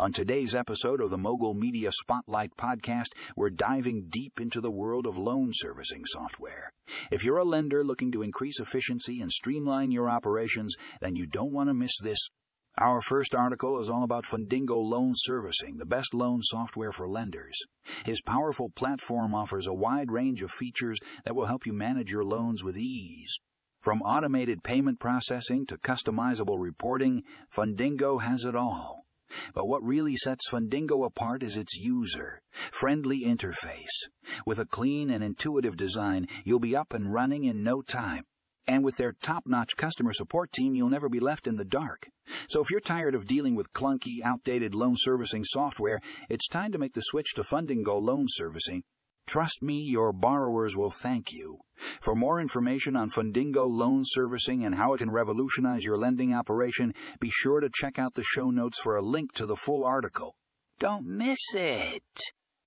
On today's episode of the Mogul Media Spotlight podcast, we're diving deep into the world of loan servicing software. If you're a lender looking to increase efficiency and streamline your operations, then you don't want to miss this. Our first article is all about Fundingo Loan Servicing, the best loan software for lenders. His powerful platform offers a wide range of features that will help you manage your loans with ease. From automated payment processing to customizable reporting, Fundingo has it all. But what really sets Fundingo apart is its user friendly interface. With a clean and intuitive design, you'll be up and running in no time. And with their top notch customer support team, you'll never be left in the dark. So if you're tired of dealing with clunky, outdated loan servicing software, it's time to make the switch to Fundingo Loan Servicing. Trust me, your borrowers will thank you. For more information on Fundingo loan servicing and how it can revolutionize your lending operation, be sure to check out the show notes for a link to the full article. Don't miss it.